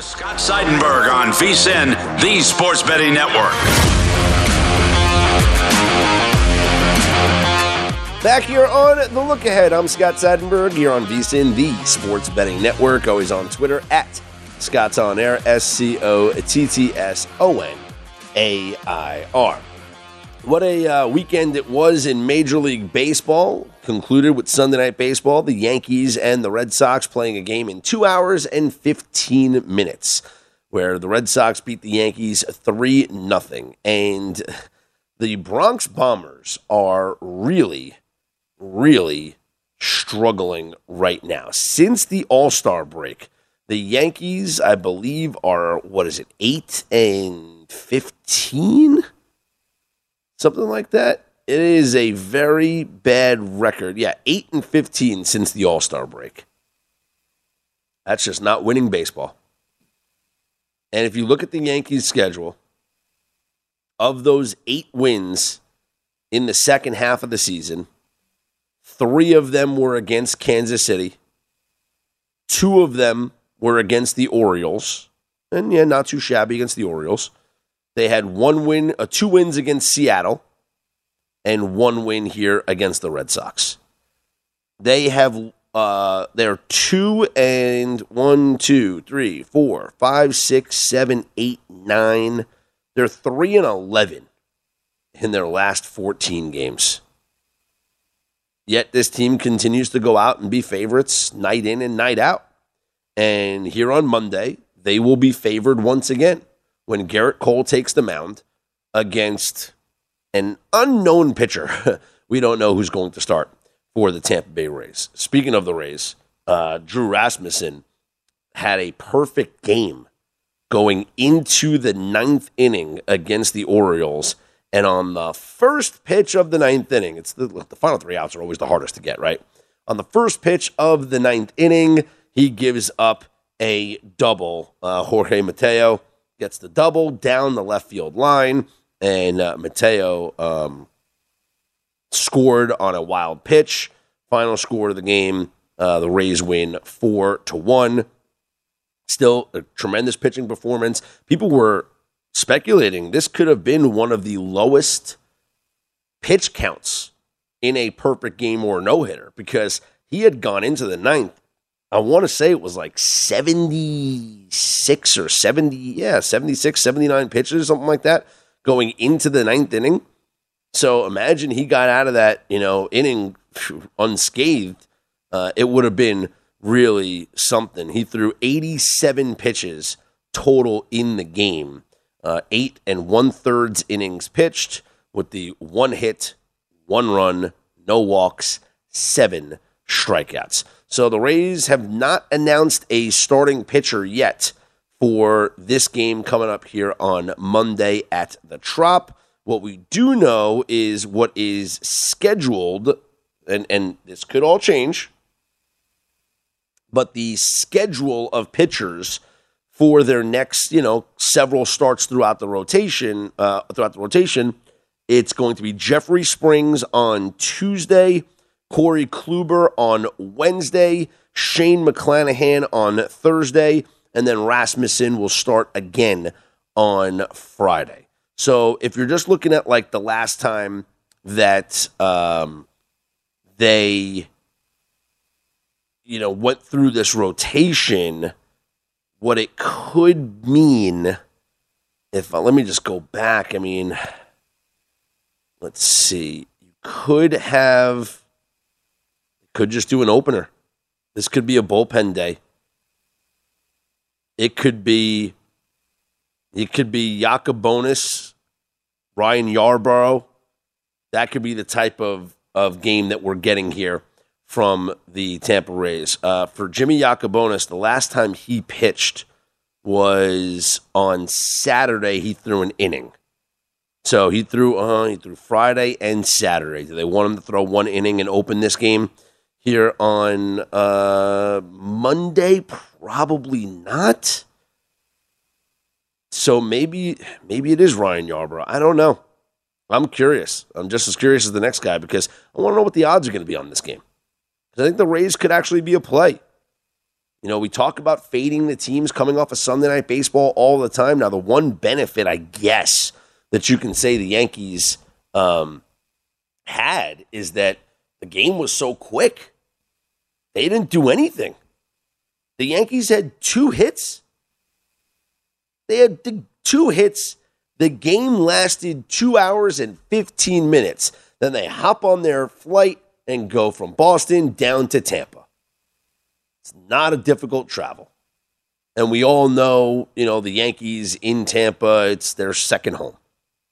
Scott Seidenberg on VSIN, the Sports Betting Network. Back here on The Look Ahead, I'm Scott Seidenberg here on VSIN, the Sports Betting Network. Always on Twitter at Scott's On Air, S C O T T S O N A I R. What a uh, weekend it was in Major League Baseball. Concluded with Sunday Night Baseball, the Yankees and the Red Sox playing a game in two hours and 15 minutes, where the Red Sox beat the Yankees 3 0. And the Bronx Bombers are really, really struggling right now. Since the All Star break, the Yankees, I believe, are, what is it, 8 and 15? something like that. It is a very bad record. Yeah, 8 and 15 since the All Star break. That's just not winning baseball. And if you look at the Yankees' schedule, of those eight wins in the second half of the season, three of them were against Kansas City, two of them were against the Orioles, and yeah, not too shabby against the Orioles. They had one win, uh, two wins against Seattle, and one win here against the Red Sox. They have uh, they're two and one, two, three, four, five, six, seven, eight, nine. They're three and eleven in their last fourteen games. Yet this team continues to go out and be favorites night in and night out. And here on Monday, they will be favored once again when Gerrit Cole takes the mound against an unknown pitcher. we don't know who's going to start for the Tampa Bay Rays. Speaking of the Rays, uh, Drew Rasmussen had a perfect game going into the ninth inning against the Orioles. And on the first pitch of the ninth inning, it's the, the final three outs are always the hardest to get, right? On the first pitch of the ninth inning, he gives up a double. Uh, Jorge Mateo gets the double down the left field line, and uh, Mateo um, scored on a wild pitch. Final score of the game: uh, the Rays win four to one. Still a tremendous pitching performance. People were speculating this could have been one of the lowest pitch counts in a perfect game or no hitter because he had gone into the ninth I want to say it was like 76 or 70, yeah, 76, 79 pitches, something like that, going into the ninth inning. So imagine he got out of that, you know, inning unscathed. Uh, it would have been really something. He threw 87 pitches total in the game, uh, eight and one thirds innings pitched with the one hit, one run, no walks, seven strikeouts. So the Rays have not announced a starting pitcher yet for this game coming up here on Monday at the Trop. What we do know is what is scheduled, and, and this could all change, but the schedule of pitchers for their next, you know, several starts throughout the rotation, uh, throughout the rotation, it's going to be Jeffrey Springs on Tuesday. Corey Kluber on Wednesday, Shane McClanahan on Thursday, and then Rasmussen will start again on Friday. So if you're just looking at like the last time that um, they you know, went through this rotation, what it could mean if uh, let me just go back. I mean, let's see. You could have could just do an opener. This could be a bullpen day. It could be it could be Yacabonis, Ryan Yarbrough. That could be the type of, of game that we're getting here from the Tampa Rays. Uh, for Jimmy Yacabonis, the last time he pitched was on Saturday. He threw an inning. So he threw uh, he threw Friday and Saturday. Do they want him to throw one inning and open this game here on uh, Monday? Probably not. So maybe maybe it is Ryan Yarbrough. I don't know. I'm curious. I'm just as curious as the next guy because I want to know what the odds are going to be on this game. I think the Rays could actually be a play. You know, we talk about fading the teams coming off of Sunday night baseball all the time. Now, the one benefit, I guess, that you can say the Yankees um, had is that the game was so quick. They didn't do anything. The Yankees had two hits. They had two hits. The game lasted two hours and 15 minutes. Then they hop on their flight and go from Boston down to Tampa. It's not a difficult travel. And we all know, you know, the Yankees in Tampa, it's their second home,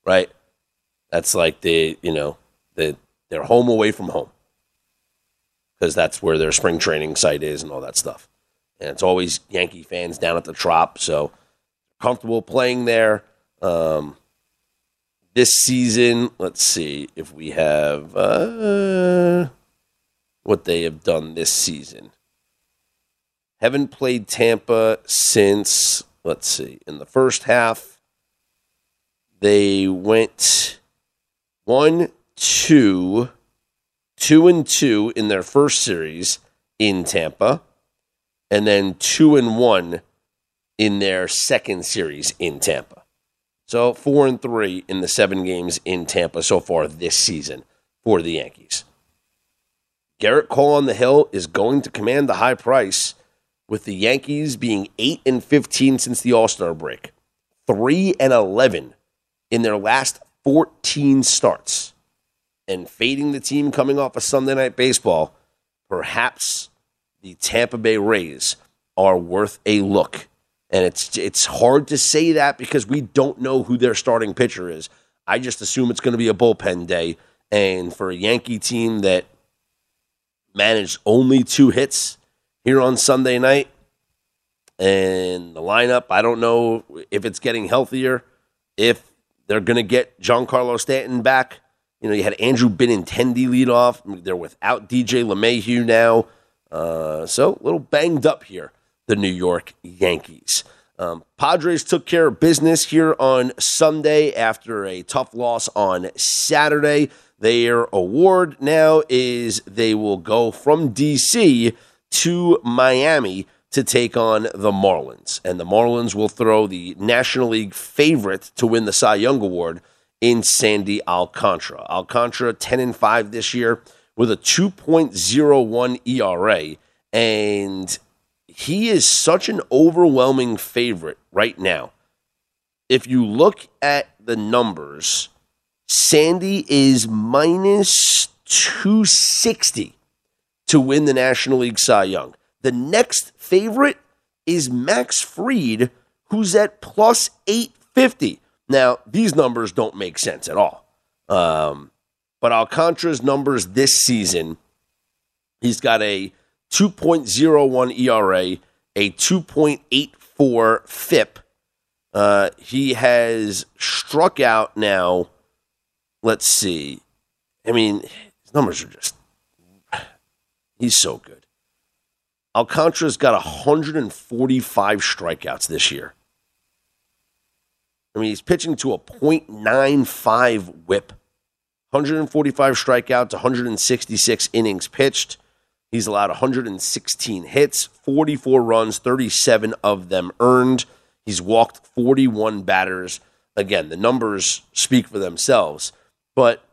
right? That's like the, you know, the their home away from home. Because that's where their spring training site is and all that stuff. And it's always Yankee fans down at the Trop, so comfortable playing there. Um, this season, let's see if we have uh, what they have done this season. Haven't played Tampa since, let's see, in the first half, they went one, two, two and two in their first series in Tampa, and then two and one in their second series in Tampa. So four and three in the seven games in Tampa so far this season for the Yankees. Gerrit Cole on the hill is going to command the high price, with the Yankees being eight and fifteen since the All Star break, three and eleven in their last fourteen starts, and fading the team coming off of Sunday Night Baseball. Perhaps the Tampa Bay Rays are worth a look and it's it's hard to say that because we don't know who their starting pitcher is. I just assume it's going to be a bullpen day. And for a Yankee team that managed only two hits here on Sunday night, and the lineup, I don't know if it's getting healthier, if they're going to get Giancarlo Stanton back. You know, you had Andrew Benintendi lead off. They're without DJ LeMahieu now. Uh, so a little banged up here the New York Yankees. Um, Padres took care of business here on Sunday after a tough loss on Saturday. Their award now is they will go from DC to Miami to take on the Marlins. And the Marlins will throw the National League favorite to win the Cy Young Award in Sandy Alcantara. Alcantara 10 and 5 this year with a 2.01 ERA and he is such an overwhelming favorite right now. If you look at the numbers, Sandy is minus 260 to win the National League Cy Young. The next favorite is Max Fried, who's at plus 850. Now, these numbers don't make sense at all. Um, but Alcantara's numbers this season, he's got a 2.01 ERA, a 2.84 FIP. Uh, he has struck out now. Let's see. I mean, his numbers are just. He's so good. Alcantara's got 145 strikeouts this year. I mean, he's pitching to a .95 whip. 145 strikeouts, 166 innings pitched. He's allowed 116 hits, 44 runs, 37 of them earned. He's walked 41 batters. Again, the numbers speak for themselves. But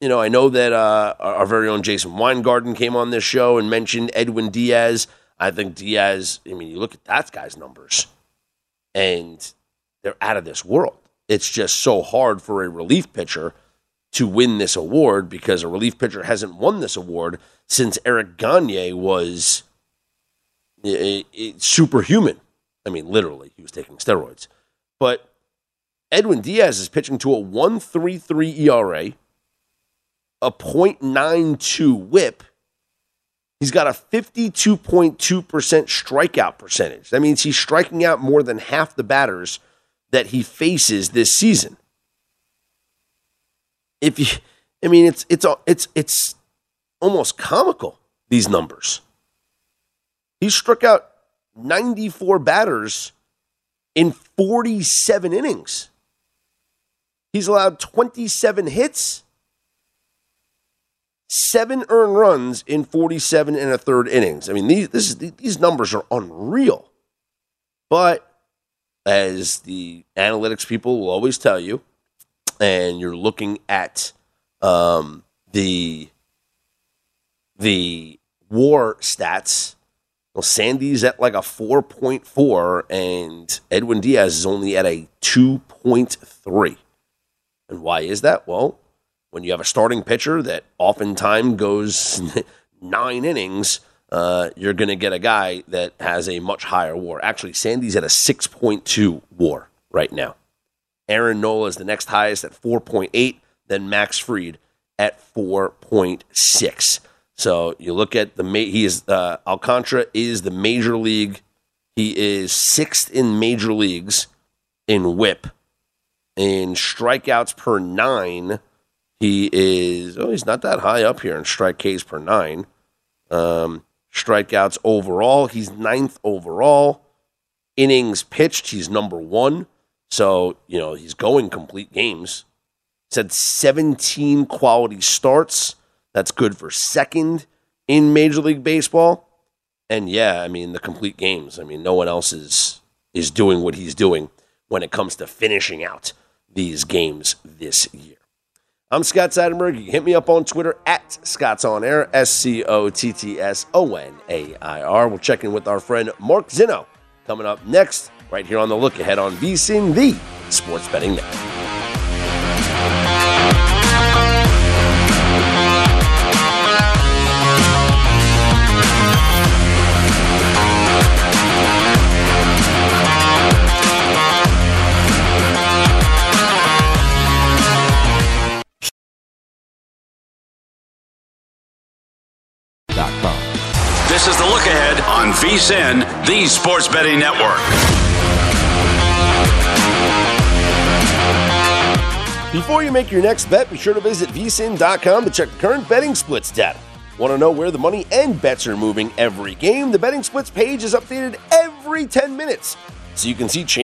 you know, I know that uh, our, very own Jason Weingarten came on this show and mentioned Edwin Diaz. I think Diaz, I mean, you look at that guy's numbers and they're out of this world. It's just so hard for a relief pitcher to win this award because a relief pitcher hasn't won this award since Eric Gagne was superhuman. I mean, literally, he was taking steroids. But Edwin Diaz is pitching to a 1.33 ERA, a .92 WHIP. He's got a 52.2% strikeout percentage. That means he's striking out more than half the batters that he faces this season. If you I mean it's it's it's it's almost comical these numbers. He struck out 94 batters in 47 innings. He's allowed 27 hits, seven earned runs in 47 and a third innings. I mean, these is, these numbers are unreal. But as the analytics people will always tell you, and you're looking at um, the the WAR stats. Well, Sandy's at like a 4.4, and Edwin Diaz is only at a 2.3. And why is that? Well, when you have a starting pitcher that oftentimes goes nine innings, uh, you're going to get a guy that has a much higher war. Actually, Sandy's at a 6.2 war right now. Aaron Nola is the next highest at 4.8, then Max Fried at 4.6. So you look at the he is uh, Alcantara is the major league. He is sixth in major leagues in WHIP in strikeouts per nine, he is, oh, he's not that high up here in strike Ks per nine. Um, strikeouts overall, he's ninth overall. Innings pitched, he's number one. So, you know, he's going complete games. Had 17 quality starts. That's good for second in Major League Baseball. And yeah, I mean, the complete games. I mean, no one else is is doing what he's doing when it comes to finishing out these games this year. I'm Scott Seidenberg. You hit me up on Twitter at Scott's On Air, S C O T T S O N A I R. We'll check in with our friend Mark Zinno coming up next, right here on the look ahead on VSIN, the Sports Betting Network. This is the look ahead on VSIN, the Sports Betting Network. Before you make your next bet, be sure to visit vsin.com to check the current betting splits data. Want to know where the money and bets are moving every game? The betting splits page is updated every 10 minutes, so you can see changes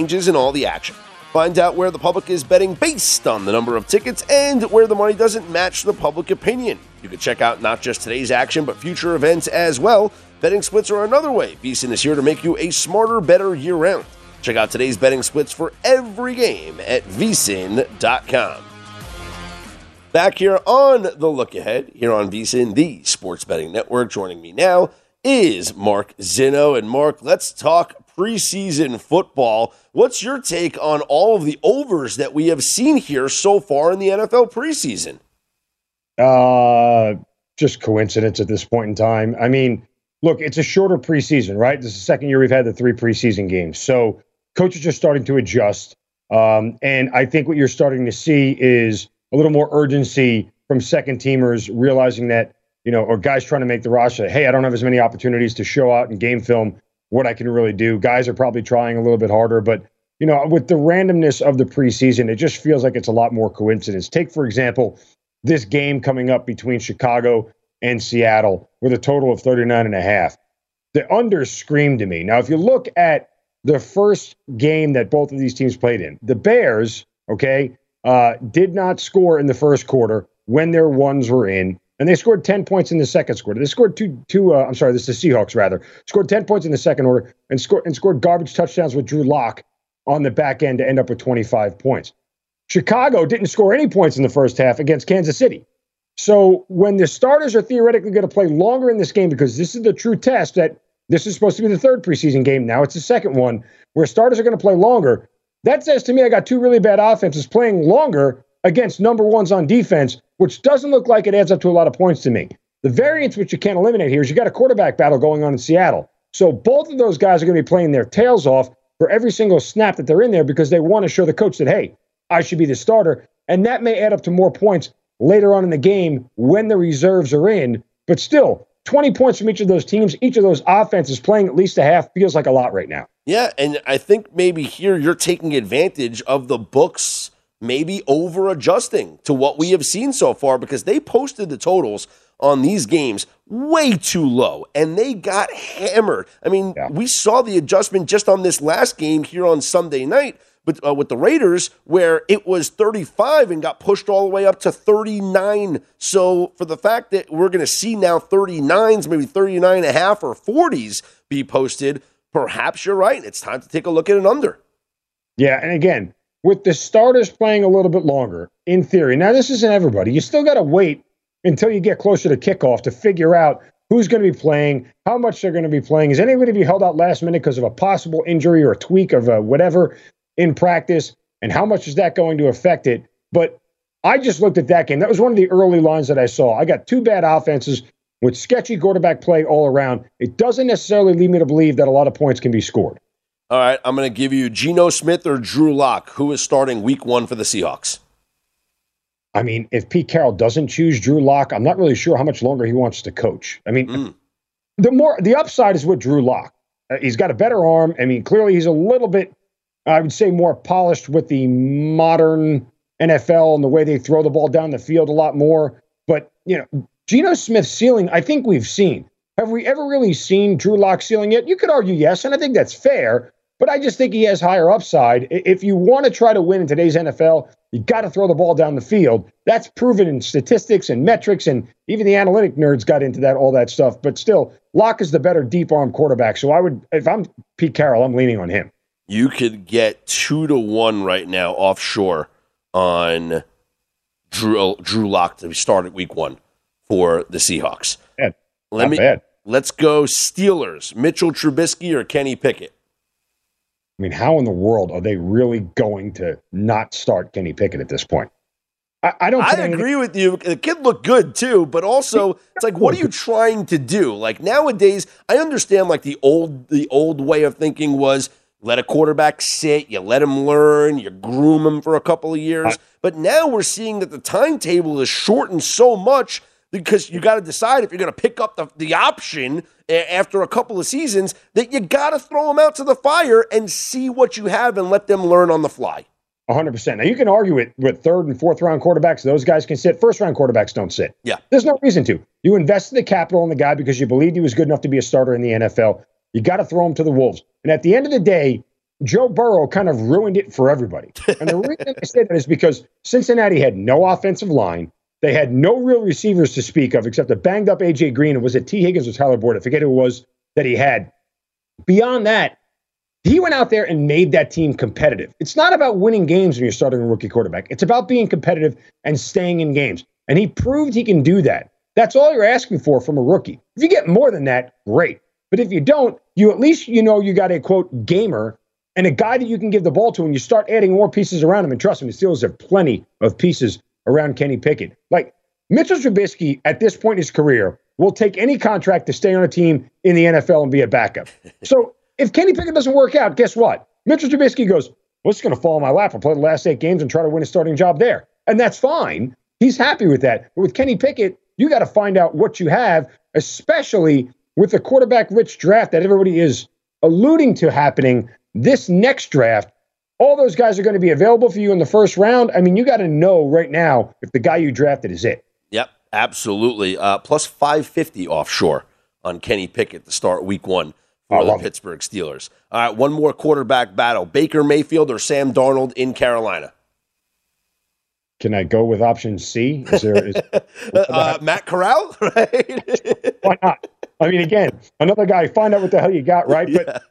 Changes in all the action. Find out where the public is betting based on the number of tickets and where the money doesn't match the public opinion. You can check out not just today's action, but future events as well. Betting splits are another way VSIN is here to make you a smarter, better year round. Check out today's betting splits for every game at vsin.com. Back here on the look ahead, here on VSIN, the Sports Betting Network. Joining me now is Mark Zinno. And Mark, let's talk preseason football. What's your take on all of the overs that we have seen here so far in the NFL preseason? Uh, just coincidence at this point in time. I mean, look, it's a shorter preseason, right? This is the second year we've had the three preseason games. So coaches are starting to adjust. Um, and I think what you're starting to see is a little more urgency from second teamers realizing that, you know, or guys trying to make the roster, hey, I don't have as many opportunities to show out in game film what I can really do. Guys are probably trying a little bit harder, but you know, with the randomness of the preseason, it just feels like it's a lot more coincidence. Take, for example, this game coming up between Chicago and Seattle with a total of 39 and a half. The under screamed to me. Now, if you look at the first game that both of these teams played in, the Bears, okay, uh, did not score in the first quarter when their ones were in and they scored 10 points in the second quarter. They scored two, two. Uh, I'm sorry, this is the Seahawks rather scored 10 points in the second order and scored and scored garbage touchdowns with Drew Lock on the back end to end up with 25 points. Chicago didn't score any points in the first half against Kansas City. So when the starters are theoretically going to play longer in this game, because this is the true test that this is supposed to be the third preseason game. Now it's the second one where starters are going to play longer. That says to me, I got two really bad offenses playing longer against number ones on defense, which doesn't look like it adds up to a lot of points to me. The variance which you can't eliminate here is you got a quarterback battle going on in Seattle. So both of those guys are going to be playing their tails off for every single snap that they're in there because they want to show the coach that, hey, I should be the starter. And that may add up to more points later on in the game when the reserves are in. But still, 20 points from each of those teams, each of those offenses playing at least a half feels like a lot right now. Yeah, and I think maybe here you're taking advantage of the books maybe over adjusting to what we have seen so far because they posted the totals on these games way too low and they got hammered. I mean, yeah. we saw the adjustment just on this last game here on Sunday night but uh, with the Raiders where it was 35 and got pushed all the way up to 39. So for the fact that we're going to see now 39s, maybe 39 and a half or 40s be posted, perhaps you're right. It's time to take a look at an under. Yeah, and again, with the starters playing a little bit longer, in theory. Now, this isn't everybody. You still got to wait until you get closer to kickoff to figure out who's going to be playing, how much they're going to be playing. Is anybody to be held out last minute because of a possible injury or a tweak of uh, whatever in practice? And how much is that going to affect it? But I just looked at that game. That was one of the early lines that I saw. I got two bad offenses with sketchy quarterback play all around. It doesn't necessarily lead me to believe that a lot of points can be scored. All right, I'm going to give you Geno Smith or Drew Lock. Who is starting week one for the Seahawks? I mean, if Pete Carroll doesn't choose Drew Lock, I'm not really sure how much longer he wants to coach. I mean, mm. the more the upside is with Drew Lock. Uh, he's got a better arm. I mean, clearly he's a little bit, I would say, more polished with the modern NFL and the way they throw the ball down the field a lot more. But you know, Geno Smith's ceiling, I think we've seen. Have we ever really seen Drew Lock ceiling yet? You could argue yes, and I think that's fair. But I just think he has higher upside. If you want to try to win in today's NFL, you got to throw the ball down the field. That's proven in statistics and metrics, and even the analytic nerds got into that, all that stuff. But still, Lock is the better deep arm quarterback. So I would, if I'm Pete Carroll, I'm leaning on him. You could get two to one right now offshore on Drew Drew Lock to start at week one for the Seahawks. Bad. Let Not me bad. let's go Steelers. Mitchell Trubisky or Kenny Pickett. I mean, how in the world are they really going to not start Kenny Pickett at this point? I, I don't. I agree with you. The kid looked good too, but also it's like, what are you trying to do? Like nowadays, I understand like the old the old way of thinking was let a quarterback sit, you let him learn, you groom him for a couple of years. But now we're seeing that the timetable is shortened so much because you got to decide if you're going to pick up the, the option after a couple of seasons that you got to throw them out to the fire and see what you have and let them learn on the fly. 100%. Now, you can argue it with third and fourth round quarterbacks. Those guys can sit. First round quarterbacks don't sit. Yeah. There's no reason to. You invested the capital in the guy because you believed he was good enough to be a starter in the NFL. You got to throw him to the Wolves. And at the end of the day, Joe Burrow kind of ruined it for everybody. And the reason I say that is because Cincinnati had no offensive line. They had no real receivers to speak of except a banged up AJ Green. And was it Tee Higgins or Tyler Boyd? I forget who it was that he had. Beyond that, he went out there and made that team competitive. It's not about winning games when you're starting a rookie quarterback. It's about being competitive and staying in games. And he proved he can do that. That's all you're asking for from a rookie. If you get more than that, great. But if you don't, you at least you know you got a quote gamer and a guy that you can give the ball to, and you start adding more pieces around him. And trust me, the Steelers have plenty of pieces around Kenny Pickett. Like Mitchell Trubisky at this point in his career will take any contract to stay on a team in the NFL and be a backup. so if Kenny Pickett doesn't work out, guess what? Mitchell Trubisky goes, well, it's going to fall in my lap. I'll play the last eight games and try to win a starting job there. And that's fine. He's happy with that. But with Kenny Pickett, you got to find out what you have, especially with the quarterback rich draft that everybody is alluding to happening this next draft. All those guys are going to be available for you in the first round. I mean, you got to know right now if the guy you drafted is it. Yep, absolutely. Uh, plus 550 offshore on Kenny Pickett to start week one for the Pittsburgh Steelers. All right, one more quarterback battle Baker Mayfield or Sam Darnold in Carolina? Can I go with option C? Is there is, uh, Matt Corral? Right? Why not? I mean, again, another guy. Find out what the hell you got, right? Yeah. But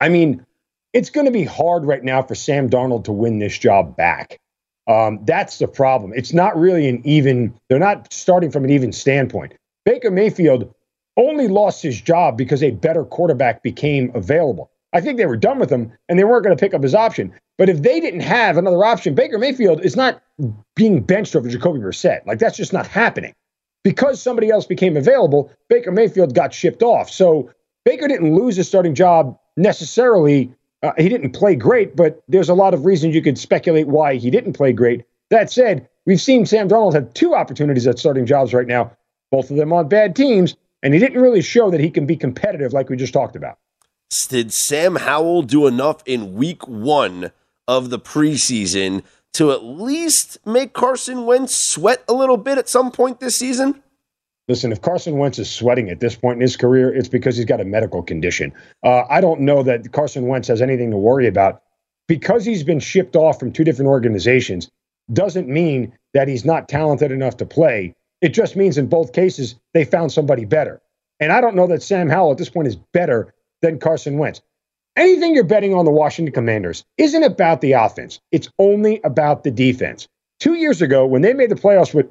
I mean, it's going to be hard right now for Sam Darnold to win this job back. Um, that's the problem. It's not really an even. They're not starting from an even standpoint. Baker Mayfield only lost his job because a better quarterback became available. I think they were done with him and they weren't going to pick up his option. But if they didn't have another option, Baker Mayfield is not being benched over Jacoby Brissett. Like that's just not happening. Because somebody else became available, Baker Mayfield got shipped off. So Baker didn't lose his starting job necessarily. Uh, he didn't play great, but there's a lot of reasons you could speculate why he didn't play great. That said, we've seen Sam Darnold have two opportunities at starting jobs right now, both of them on bad teams, and he didn't really show that he can be competitive like we just talked about. Did Sam Howell do enough in week one of the preseason to at least make Carson Wentz sweat a little bit at some point this season? Listen, if Carson Wentz is sweating at this point in his career, it's because he's got a medical condition. Uh, I don't know that Carson Wentz has anything to worry about. Because he's been shipped off from two different organizations doesn't mean that he's not talented enough to play. It just means in both cases, they found somebody better. And I don't know that Sam Howell at this point is better than Carson Wentz. Anything you're betting on the Washington Commanders isn't about the offense, it's only about the defense. Two years ago, when they made the playoffs with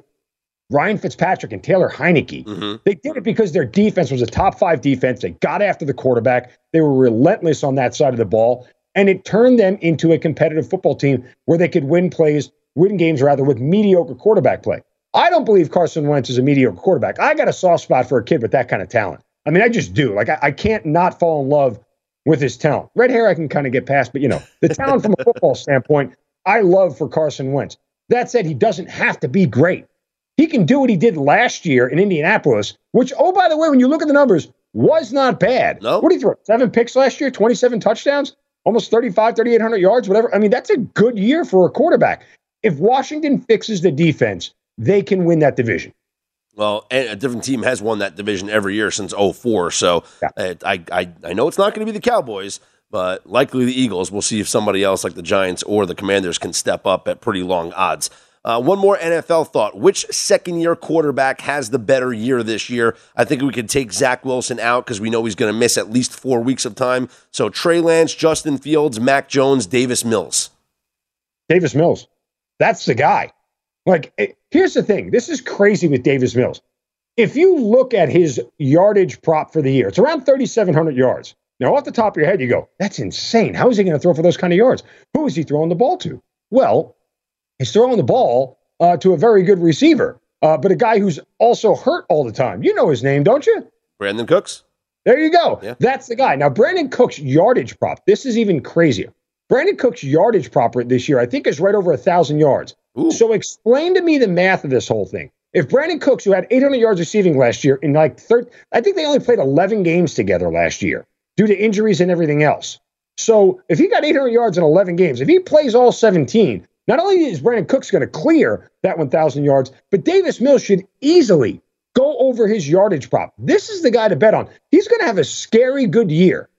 Ryan Fitzpatrick and Taylor Heinicke, Mm-hmm. they did it because their defense was a top five defense. They got after the quarterback, they were relentless on that side of the ball, and it turned them into a competitive football team where they could win plays, win games rather, with mediocre quarterback play. I don't believe Carson Wentz is a mediocre quarterback. I got a soft spot for a kid with that kind of talent. I mean, I just do. Like, I, I can't not fall in love with his talent. Red hair, I can kind of get past, but you know, the talent from a football standpoint, I love for Carson Wentz. That said, he doesn't have to be great. He can do what he did last year in Indianapolis, which, oh, by the way, when you look at the numbers, was not bad. No. What did he throw? Seven picks last year, 27 touchdowns, almost 35, 3,800 yards, whatever. I mean, that's a good year for a quarterback. If Washington fixes the defense, they can win that division. Well, and a different team has won that division every year since 04. So Yeah. uh, I, I, I know it's not going to be the Cowboys, but likely the Eagles. We'll see if somebody else like the Giants or the Commanders can step up at pretty long odds. Uh, one more NFL thought. Which second year quarterback has the better year this year? I think we could take Zach Wilson out because we know he's going to miss at least four weeks of time. So Trey Lance, Justin Fields, Mac Jones, Davis Mills. Davis Mills. That's the guy. Like, here's the thing this is crazy with Davis Mills. If you look at his yardage prop for the year, it's around 3,700 yards. Now, off the top of your head, you go, that's insane. How is he going to throw for those kind of yards? Who is he throwing the ball to? Well, he's throwing the ball uh, to a very good receiver, uh, but a guy who's also hurt all the time. You know his name, don't you? Brandin Cooks. There you go. Yeah. That's the guy. Now, Brandin Cooks' yardage prop, this is even crazier. Brandin Cooks' yardage prop this year, I think, is right over a 1,000 yards. Ooh. So explain to me the math of this whole thing. If Brandin Cooks, who had 800 yards receiving last year, in like third, I think they only played 11 games together last year due to injuries and everything else. So if he got 800 yards in 11 games, if he plays all 17, not only is Brandin Cooks going to clear that 1,000 yards, but Davis Mills should easily go over his yardage prop. This is the guy to bet on. He's going to have a scary good year.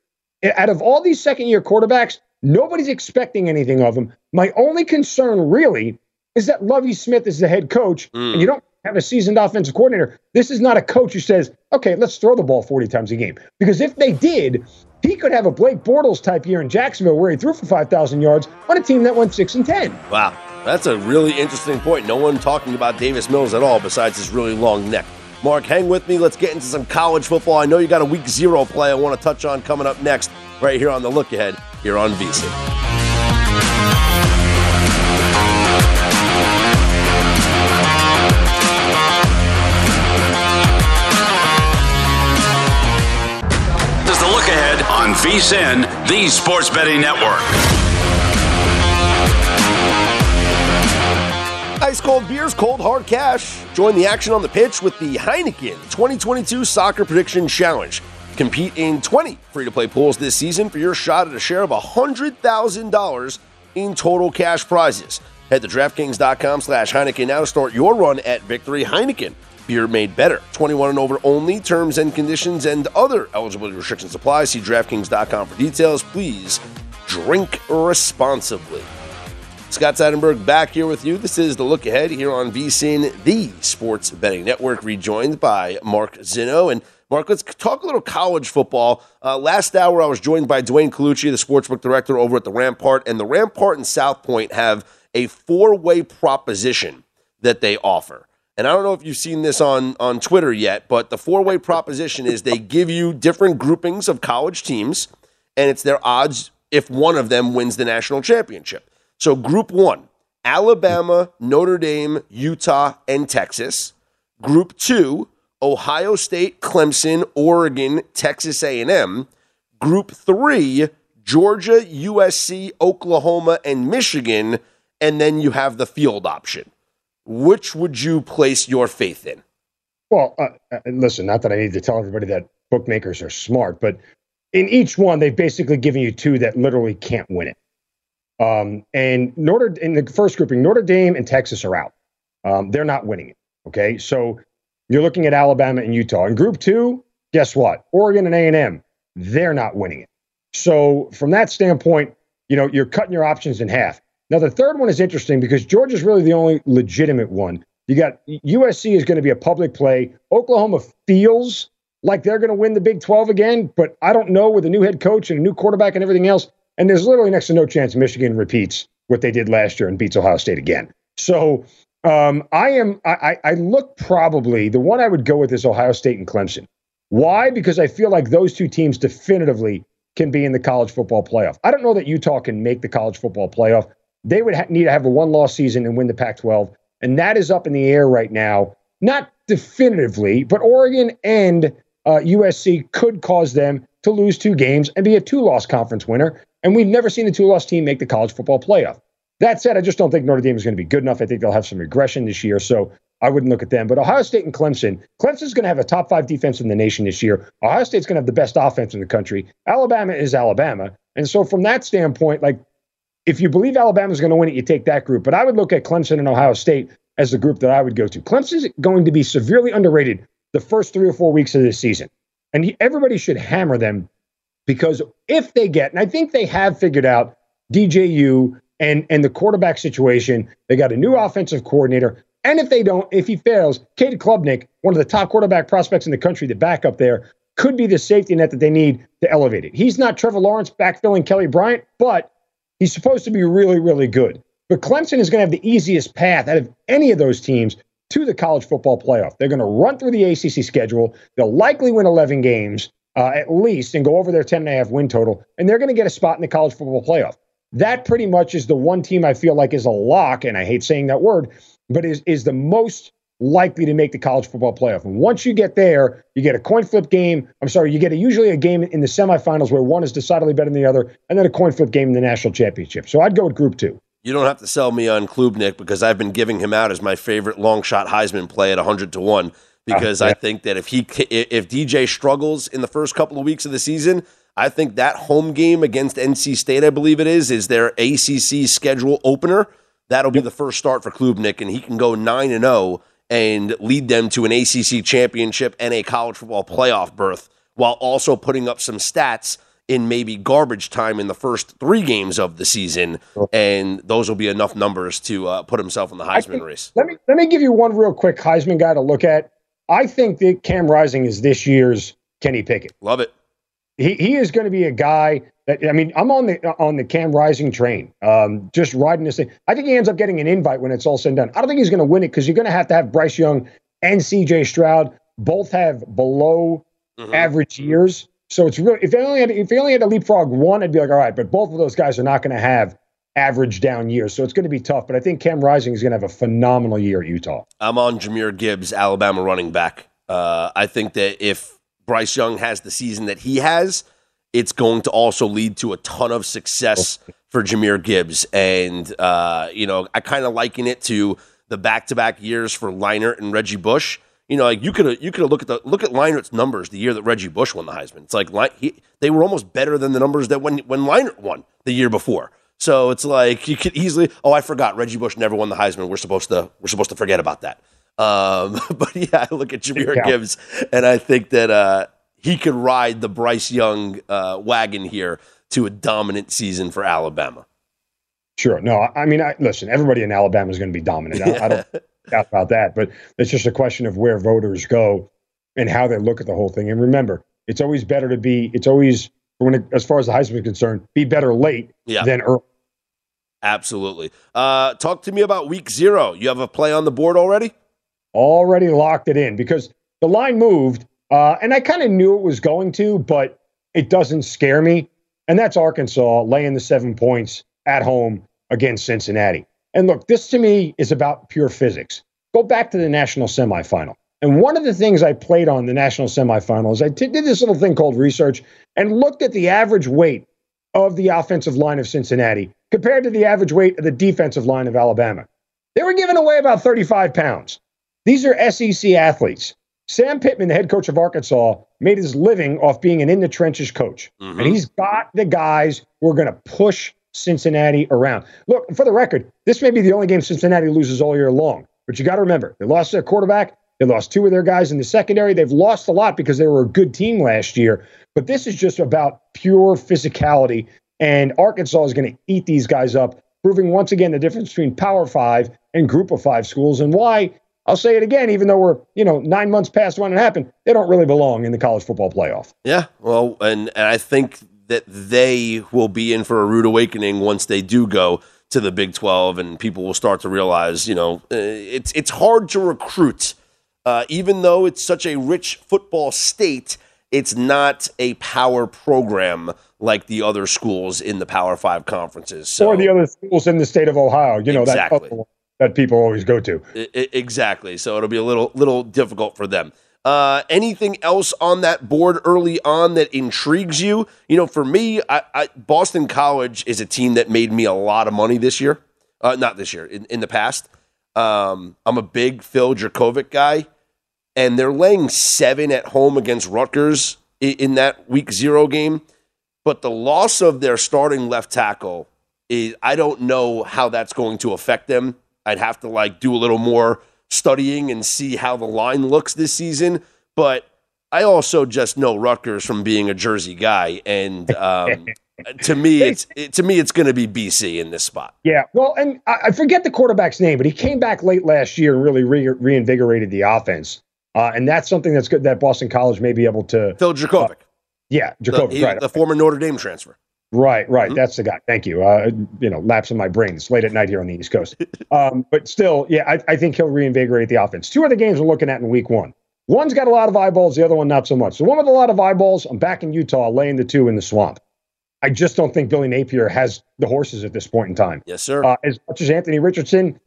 Out of all these second year quarterbacks, nobody's expecting anything of him. My only concern really is that Lovie Smith is the head coach, and mm. you don't have a seasoned offensive coordinator. This is not a coach who says, okay, let's throw the ball 40 times a game. Because if they did, he could have a Blake Bortles type year in Jacksonville where he threw for 5,000 yards on a team that went 6 and 10. Wow, that's a really interesting point. No one talking about Davis Mills at all besides his really long neck. Mark, hang with me. Let's get into some college football. I know you got a week zero play I want to touch on coming up next, right here on the look ahead here on VSIN. VSIN, the sports betting network. Ice cold beers, cold hard cash. Join the action on the pitch with the Heineken 2022 Soccer Prediction Challenge. Compete in 20 free to play pools this season for your shot at a share of $100,000 in total cash prizes. Head to DraftKings.com slash Heineken now to start your run at victory. Heineken, beer made better. 21 and over only. Terms and conditions and other eligibility restrictions apply. See DraftKings.com for details. Please drink responsibly. Scott Seidenberg back here with you. This is the look ahead here on VSIN, the sports betting network, rejoined by Mark Zinno. And Mark, let's talk a little college football. Uh, last hour, I was joined by Duane Colucci, the sportsbook director over at the Rampart, and the Rampart and South Point have a four-way proposition that they offer. And I don't know if you've seen this on on Twitter yet, but the four-way proposition is they give you different groupings of college teams, and it's their odds if one of them wins the national championship. So, Group One: Alabama, Notre Dame, Utah, and Texas. Group Two: Ohio State, Clemson, Oregon, Texas A&M. Group Three: Georgia, USC, Oklahoma, and Michigan. And then you have the field option. Which would you place your faith in? Well, uh, uh, listen, not that I need to tell everybody that bookmakers are smart, but in each one, they've basically given you two that literally can't win it. Um, and Notre in the first grouping, Notre Dame and Texas are out. Um, they're not winning it. Okay, so you're looking at Alabama and Utah. In Group Two, guess what? Oregon and A and M, they're not winning it. So from that standpoint, you know you're cutting your options in half. Now the third one is interesting because Georgia's really the only legitimate one. You got USC is going to be a public play. Oklahoma feels like they're going to win the Big 12 again, but I don't know with a new head coach and a new quarterback and everything else. And there's literally next to no chance Michigan repeats what they did last year and beats Ohio State again. So um, I am I, I look probably the one I would go with is Ohio State and Clemson. Why? Because I feel like those two teams definitively can be in the college football playoff. I don't know that Utah can make the college football playoff. They would ha- need to have a one loss season and win the Pac 12. And that is up in the air right now. Not definitively, but Oregon and uh, USC could cause them to lose two games and be a two loss conference winner. And we've never seen a two loss team make the college football playoff. That said, I just don't think Notre Dame is going to be good enough. I think they'll have some regression this year. So I wouldn't look at them. But Ohio State and Clemson, Clemson's going to have a top five defense in the nation this year. Ohio State's going to have the best offense in the country. Alabama is Alabama. And so from that standpoint, like if you believe Alabama's going to win it, you take that group. But I would look at Clemson and Ohio State as the group that I would go to. Clemson's going to be severely underrated the first three or four weeks of this season. And everybody should hammer them because if they get, and I think they have figured out DJU and, and the quarterback situation, they got a new offensive coordinator. And if they don't, if he fails, Cade Klubnik, one of the top quarterback prospects in the country, the backup there, could be the safety net that they need to elevate it. He's not Trevor Lawrence backfilling Kelly Bryant, but he's supposed to be really, really good. But Clemson is going to have the easiest path out of any of those teams to the college football playoff. They're going to run through the ACC schedule. They'll likely win 11 games uh, at least and go over their 10 and a half win total, and they're going to get a spot in the college football playoff. That pretty much is the one team I feel like is a lock, and I hate saying that word, but is is the most likely to make the college football playoff. And once you get there, you get a coin flip game. I'm sorry, you get a, usually a game in the semifinals where one is decidedly better than the other, and then a coin flip game in the national championship. So I'd go with Group Two. You don't have to sell me on Klubnik because I've been giving him out as my favorite long shot Heisman play at 100 to 1 because uh, yeah. I think that if he if DJ struggles in the first couple of weeks of the season, I think that home game against NC State, I believe it is, is their ACC schedule opener. That'll be the first start for Klubnik and he can go 9 and 0 and lead them to an ACC championship and a college football playoff berth while also putting up some stats in maybe garbage time in the first three games of the season, and those will be enough numbers to uh, put himself in the Heisman think, race. Let me let me give you one real quick Heisman guy to look at. I think that Cam Rising is this year's Kenny Pickett. Love it. He he is going to be a guy I mean I'm on the on the Cam Rising train, um, just riding this thing. I think he ends up getting an invite when it's all said and done. I don't think he's going to win it because you're going to have to have Bryce Young and C.J. Stroud. both have below Mhm. average years. So it's really if they only had if they only had to leapfrog one, I'd be like, all right, but both of those guys are not going to have average down years. So it's going to be tough. But I think Cam Rising is going to have a phenomenal year at Utah. I'm on Jahmyr Gibbs, Alabama running back. Uh, I think that if Bryce Young has the season that he has, it's going to also lead to a ton of success for Jahmyr Gibbs. And, uh, you know, I kind of liken it to the back to back years for Leinart and Reggie Bush. You know, like you could you could look at the look at Leinart's numbers the year that Reggie Bush won the Heisman. It's like he, they were almost better than the numbers that when when Leinart won the year before. So it's like you could easily. Oh, I forgot Reggie Bush never won the Heisman. We're supposed to we're supposed to forget about that. Um, but yeah, I look at Jahmyr. Gibbs, and I think that uh, he could ride the Bryce Young uh, wagon here to a dominant season for Alabama. Sure. No, I mean, I, listen, everybody in Alabama is going to be dominant. I, I don't doubt about that. But it's just a question of where voters go and how they look at the whole thing. And remember, it's always better to be. It's always when it, as far as the Heisman is concerned, be better late Yeah. than early. Absolutely. Uh, talk to me about week zero. You have a play on the board already? already locked it in because the line moved, uh, and I kind of knew it was going to, but it doesn't scare me. And that's Arkansas laying the seven points at home against Cincinnati. And look, this to me is about pure physics. Go back to the national semifinal. And one of the things I played on the national semifinal is I did this little thing called research and looked at the average weight of the offensive line of Cincinnati compared to the average weight of the defensive line of Alabama. They were giving away about 35 pounds. These are SEC athletes. Sam Pittman, the head coach of Arkansas, made his living off being an in the trenches coach. And mm-hmm. he's got the guys who are going to push Cincinnati around. Look, for the record, this may be the only game Cincinnati loses all year long. But you got to remember, they lost their quarterback. They lost two of their guys in the secondary. They've lost a lot because they were a good team last year. But this is just about pure physicality. And Arkansas is going to eat these guys up, proving once again the difference between Power Five and Group of Five schools and why I'll say it again, even though we're, you know, nine months past when it happened, they don't really belong in the college football playoff. Yeah. Well, and, and I think that they will be in for a rude awakening once they do go to the Big 12 and people will start to realize, you know, uh, it's it's hard to recruit. Uh, even though it's such a rich football state, it's not a power program like the other schools in the Power 5 conferences. So or the other schools in the state of Ohio, you know, Exactly. that, that people always go to. Exactly. So it'll be a little little difficult for them. Uh, anything else on that board early on that intrigues you? You know, for me, I, I, Boston College is a team that made me a lot of money this year. Uh, not this year, in, in the past. Um, I'm a big Phil Jurkovec guy, and they're laying seven at home against Rutgers in, in that week zero game. But the loss of their starting left tackle is, I don't know how that's going to affect them. I'd have to like do a little more studying and see how the line looks this season. But I also just know Rutgers from being a Jersey guy, and um, to me, it's it, to me it's going to be BC in this spot. Yeah, well, and I, I forget the quarterback's name, but he came back late last year and really re- reinvigorated the offense. Uh, and that's something that's good that Boston College may be able to. Phil Jurkovec, Yeah, the, Jacoby, he- right. the former Notre Dame transfer. Right, right. Mhm. That's the guy. Thank you. Uh, you know, lapse in my brain. It's late at night here on the East Coast. Um, but still, yeah, I, I think he'll reinvigorate the offense. Two other games we're looking at in week one. One's got a lot of eyeballs, the other one not so much. The one with a lot of eyeballs, I'm back in Utah, laying the two in the swamp. I just don't think Billy Napier has the horses at this point in time. Yes, sir. Uh, as much as Anthony Richardson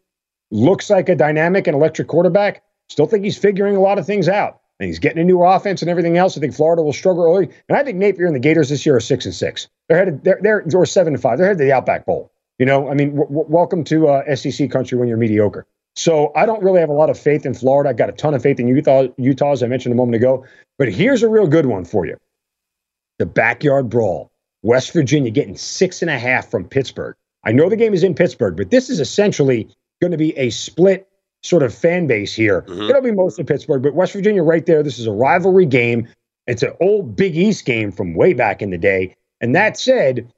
looks like a dynamic and electric quarterback, still think he's figuring a lot of things out. And he's getting a new offense and everything else. I think Florida will struggle early. And I think Napier and the Gators this year are six and six. They're headed, they're, they're, or seven and five. They're headed to the Outback Bowl. You know, I mean, w- w- welcome to uh, SEC country when you're mediocre. So I don't really have a lot of faith in Florida. I got a ton of faith in Utah, Utah, as I mentioned a moment ago. But here's a real good one for you the backyard brawl. West Virginia getting six and a half from Pittsburgh. I know the game is in Pittsburgh, but this is essentially going to be a split sort of fan base here. Mhm. It'll be mostly Pittsburgh, but West Virginia right there. This is a rivalry game. It's an old Big East game from way back in the day. And that said,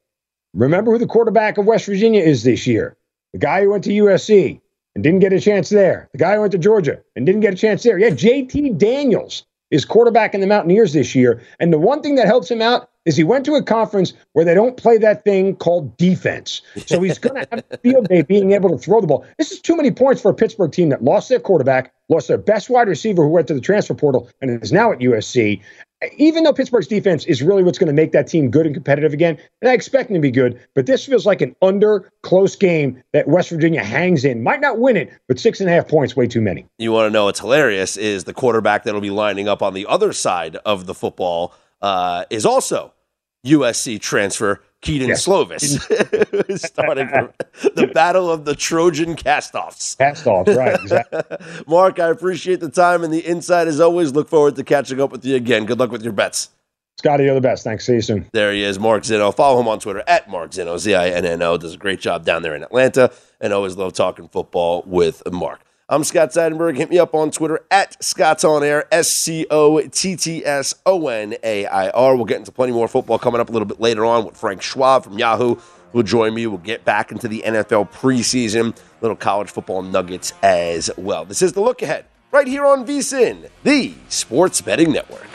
remember who the quarterback of West Virginia is this year? The guy who went to USC and didn't get a chance there. The guy who went to Georgia and didn't get a chance there. Yeah, JT Daniels is quarterback in the Mountaineers this year. And the one thing that helps him out is he went to a conference where they don't play that thing called defense. So he's going to have a field day being able to throw the ball. This is too many points for a Pittsburgh team that lost their quarterback, lost their best wide receiver who went to the transfer portal and is now at USC. Even though Pittsburgh's defense is really what's going to make that team good and competitive again, and I expect them to be good, but this feels like an under close game that West Virginia hangs in. Might not win it, but six and a half points, way too many. You want to know what's hilarious is the quarterback that'll be lining up on the other side of the football uh, is also USC transfer Kedon yes. Slovis, starting from the battle of the Trojan castoffs. Castoffs, right? Exactly. Mark, I appreciate the time and the insight as always. Look forward to catching up with you again. Good luck with your bets. Scotty, you're the best. Thanks. See you soon. There he is, Mark Zinno. Follow him on Twitter at Mark Zinno, Z I N N O. Does a great job down there in Atlanta, and always love talking football with Mark. I'm Scott Seidenberg. Hit me up on Twitter at Scott's On Air, S C O T T S O N A I R. We'll get into plenty more football coming up a little bit later on with Frank Schwab from Yahoo will join me. We'll get back into the NFL preseason, little college football nuggets as well. This is the look ahead right here on VSIN, the Sports Betting Network.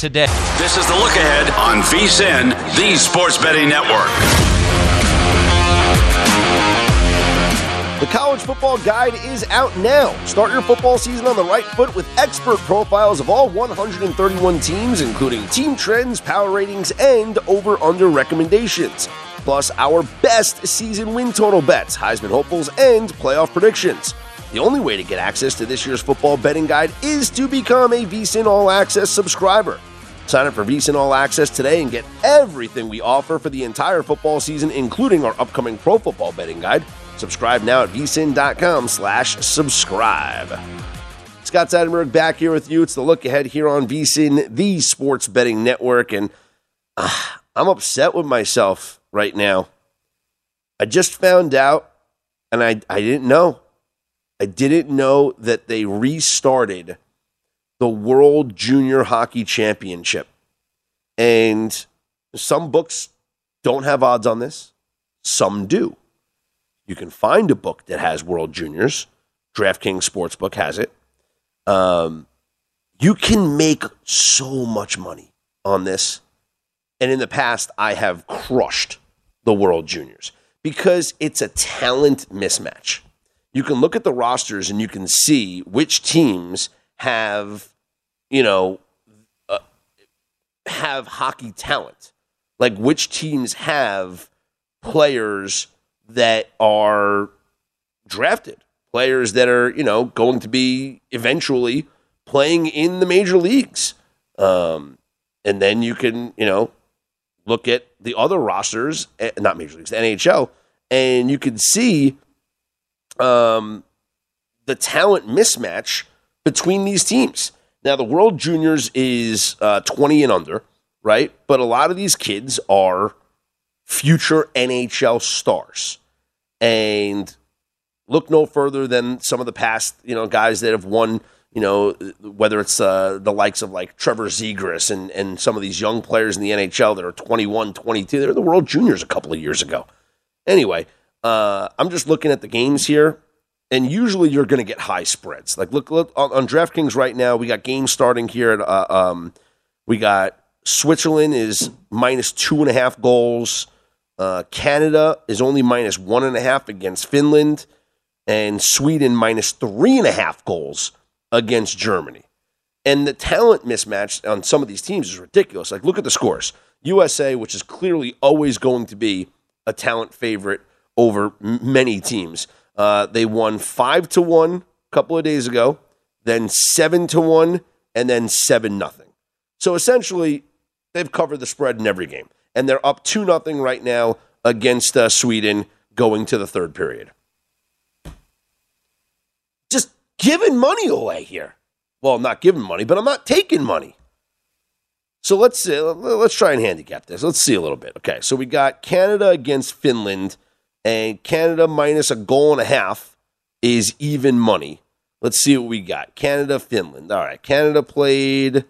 Today. This is the look ahead on VSIN, the Sports Betting Network. The College Football Guide is out now. Start your football season on the right foot with expert profiles of all 131 teams, including team trends, power ratings, and over under recommendations. Plus, our best season win total bets, Heisman hopefuls, and playoff predictions. The only way to get access to this year's football betting guide is to become a VSIN All Access subscriber. Sign up for VSIN All Access today and get everything we offer for the entire football season, including our upcoming pro football betting guide. Subscribe now at vsin.com slash subscribe. Scott Seidenberg back here with you. It's the look ahead here on VSIN, the sports betting network. And uh, I'm upset with myself right now. I just found out, and I, I didn't know. I didn't know that they restarted – the World Junior Hockey Championship. And some books don't have odds on this, some do. You can find a book that has World Juniors. DraftKings Sportsbook has it. Um, you can make so much money on this. And in the past, I have crushed the World Juniors because it's a talent mismatch. You can look at the rosters and you can see which teams have you know, uh, have hockey talent. Like which teams have players that are drafted, players that are, you know, going to be eventually playing in the major leagues. Um, and then you can, you know, look at the other rosters, eh, not major leagues, the NHL, and you can see um, the talent mismatch between these teams. Now, the World Juniors is uh, 20 and under, right? But a lot of these kids are future NHL stars. And look no further than some of the past, you know, guys that have won you know, whether it's uh, the likes of like Trevor Zegras and, and some of these young players in the NHL that are 21, 22. They're the World Juniors a couple of years ago. Anyway, uh, I'm just looking at the games here, and usually you're going to get high spreads. Like, look, look on, on, DraftKings right now, we got games starting here at, uh, um, we got Switzerland is minus two and a half goals. Uh, Canada is only minus one and a half against Finland, and Sweden minus three and a half goals against Germany. And the talent mismatch on some of these teams is ridiculous. Like, look at the scores. USA, which is clearly always going to be a talent favorite over m- many teams, uh, they won five to one a couple of days ago, then seven to one, and then seven nothing. So essentially, they've covered the spread in every game, and they're up two nothing right now against uh, Sweden going to the third period Just giving money away here. Well, not giving money, but I'm not taking money. So let's see, let's try and handicap this. Let's see a little bit. Okay, so we got Canada against Finland, and Canada minus a goal and a half is even money. Let's see what we got. Canada, Finland. All right, Canada played.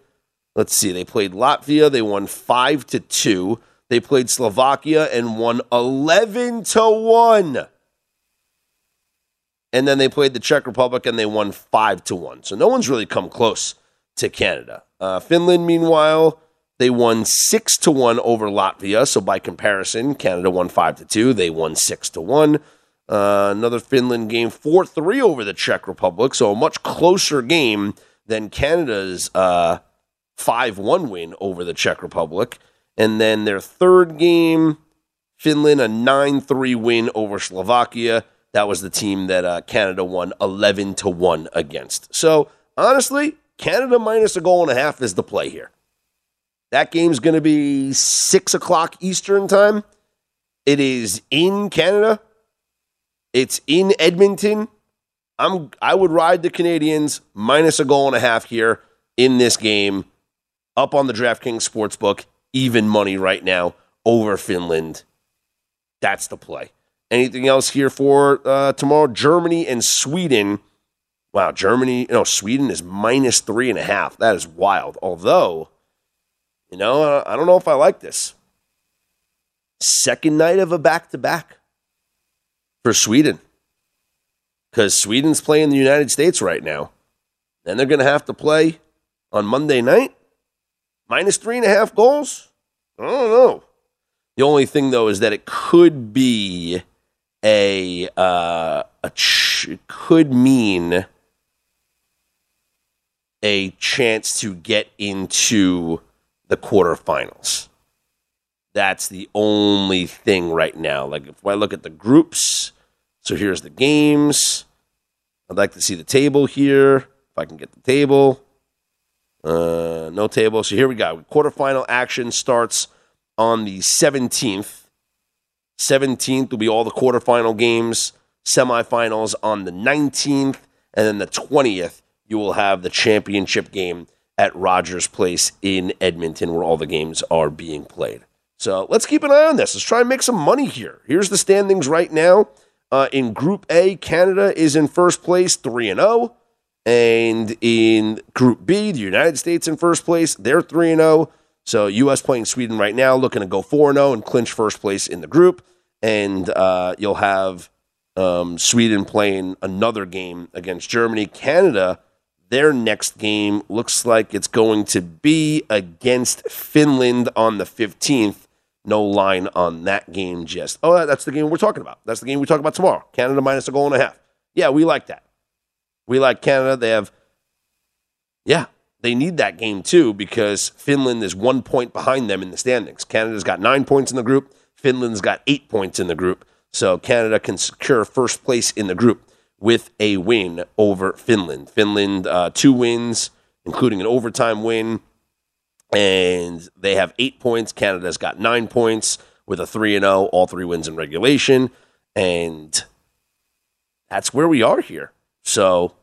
Let's see, they played Latvia. They won five to two. They played Slovakia and won eleven to one and then they played the Czech Republic and they won five to one. So no one's really come close to Canada. Uh, Finland, meanwhile, they won six to one over Latvia. So by comparison, Canada won five to two. They won six to one. Uh, another Finland game, four three over the Czech Republic. So a much closer game than Canada's uh, five uh, one win over the Czech Republic. And then their third game, Finland a nine three win over Slovakia. That was the team that uh, Canada won 11 to 1 against. So, honestly, Canada minus a goal and a half is the play here. That game's going to be 6 o'clock Eastern time. It is in Canada. It's in Edmonton. I'm I would ride the Canadians minus a goal and a half here in this game. Up on the DraftKings Sportsbook, even money right now over Finland. That's the play. Anything else here for uh, tomorrow? Germany and Sweden. Wow, Germany, no, Sweden is minus three and a half. That is wild. Although, you know, I don't know if I like this. Second night of a back to back for Sweden. Because Sweden's playing the United States right now. Then they're going to have to play on Monday night. Minus three and a half goals? I don't know. The only thing, though, is that it could be a uh, a ch- could mean a chance to get into the quarterfinals. That's the only thing right now. Like if I look at the groups, so here's the games. I'd like to see the table here. If I can get the table. Uh, no table. So here we go. Quarterfinal action starts on the 17th 17th will be all the quarterfinal games, semifinals on the 19th, and then the 20th, you will have the championship game at Rogers Place in Edmonton, where all the games are being played. So let's keep an eye on this. Let's try and make some money here. Here's the standings right now. Uh, in Group A, Canada is in first place, 3 and 0. And in Group B, the United States in first place, they're 3 and 0. So U.S. playing Sweden right now, looking to go 4 0 and clinch first place in the group. And uh, you'll have um, Sweden playing another game against Germany. Canada, their next game looks like it's going to be against Finland on the 15th. No line on that game just. Oh, that's the game we're talking about. That's the game we talk about tomorrow. Canada minus a goal and a half. Yeah, we like that. We like Canada. They have, yeah, they need that game too because Finland is one point behind them in the standings. Canada's got nine points in the group. Finland's got eight points in the group. So Canada can secure first place in the group with a win over Finland. Finland, uh, two wins, including an overtime win. And they have eight points. Canada's got nine points with a 3 and 0, all three wins in regulation. And that's where we are here. So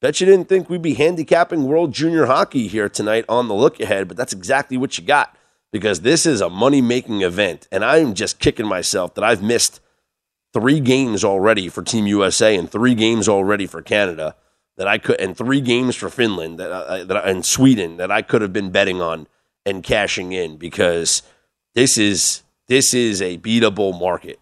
Bet you didn't think we'd be handicapping World Junior Hockey here tonight on the look ahead, but that's exactly what you got because this is a money making event. And I'm just kicking myself that I've missed three games already for Team USA and three games already for Canada. that I could, and three games for Finland that, I, that I, and Sweden that I could have been betting on and cashing in because this is this is a beatable market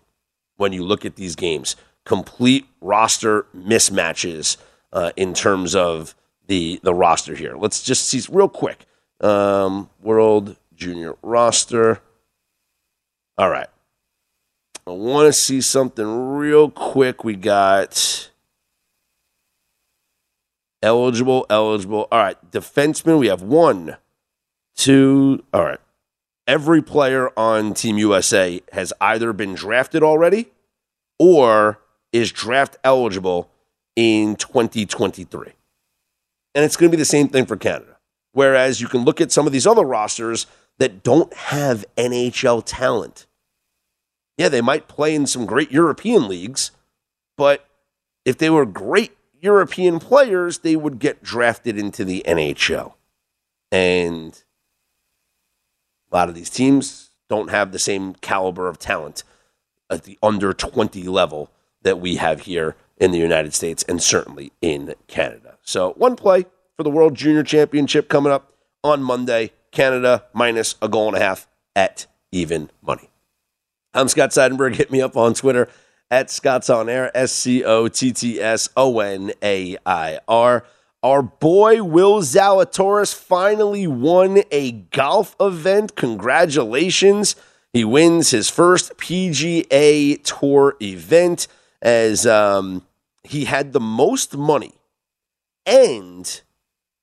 when you look at these games. Complete roster mismatches uh, in terms of the the roster here. Let's just see real quick. Um, World Junior roster. All right. I want to see something real quick. We got eligible, eligible. All right, defenseman. We have one, two. All right. Every player on Team USA has either been drafted already or is draft eligible in 2023. And it's going to be the same thing for Canada. Whereas you can look at some of these other rosters that don't have NHL talent. Yeah, they might play in some great European leagues, but if they were great European players, they would get drafted into the NHL. And a lot of these teams don't have the same caliber of talent at the under 20 level that we have here in the United States and certainly in Canada. So, one play for the World Junior Championship coming up on Monday. Canada minus a goal and a half at even money. I'm Scott Seidenberg. Hit me up on Twitter at Scott's On Air, S C O T T S O N A I R. Our boy Will Zalatoris finally won a golf event. Congratulations. He wins his first PGA Tour event as um, he had the most money and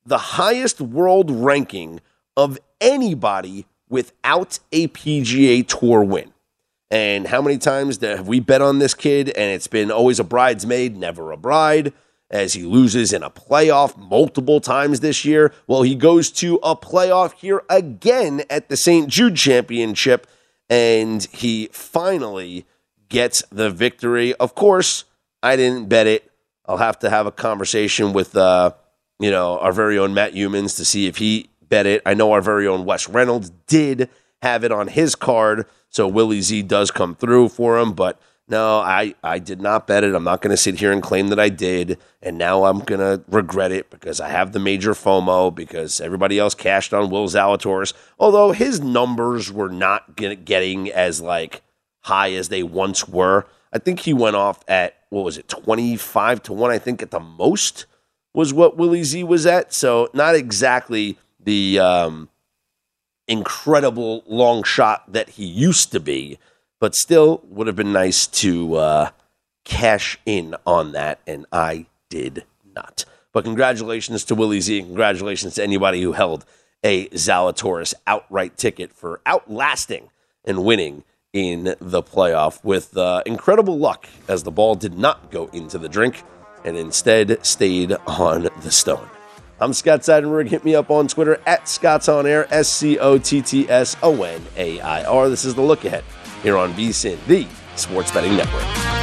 the highest world ranking of anybody without a PGA Tour win. And how many times have we bet on this kid and it's been always a bridesmaid, never a bride? As he loses in a playoff multiple times this year. Well, he goes to a playoff here again at the St. Jude Championship, and he finally gets the victory. Of course, I didn't bet it. I'll have to have a conversation with, uh, you know, our very own Matt Youmans to see if he bet it. I know our very own Wes Reynolds did have it on his card, so Willie Z does come through for him. But no, I, I did not bet it. I'm not going to sit here and claim that I did. And now I'm going to regret it because I have the major FOMO because everybody else cashed on Will Zalatoris. Although his numbers were not getting as like high as they once were. I think he went off at, what was it, 25 to 1, I think at the most was what Willie Z was at. So not exactly the um, incredible long shot that he used to be, but still would have been nice to uh, cash in on that, and I did not. But congratulations to Willie Z, and congratulations to anybody who held a Zalatoris outright ticket for outlasting and winning in the playoff with uh, incredible luck as the ball did not go into the drink and instead stayed on the stone. I'm Scott Seidenberg. Hit me up on Twitter at Scott's On Air, S C O T T S O N A I R. This is the look ahead here on VSIN, the Sports Betting Network.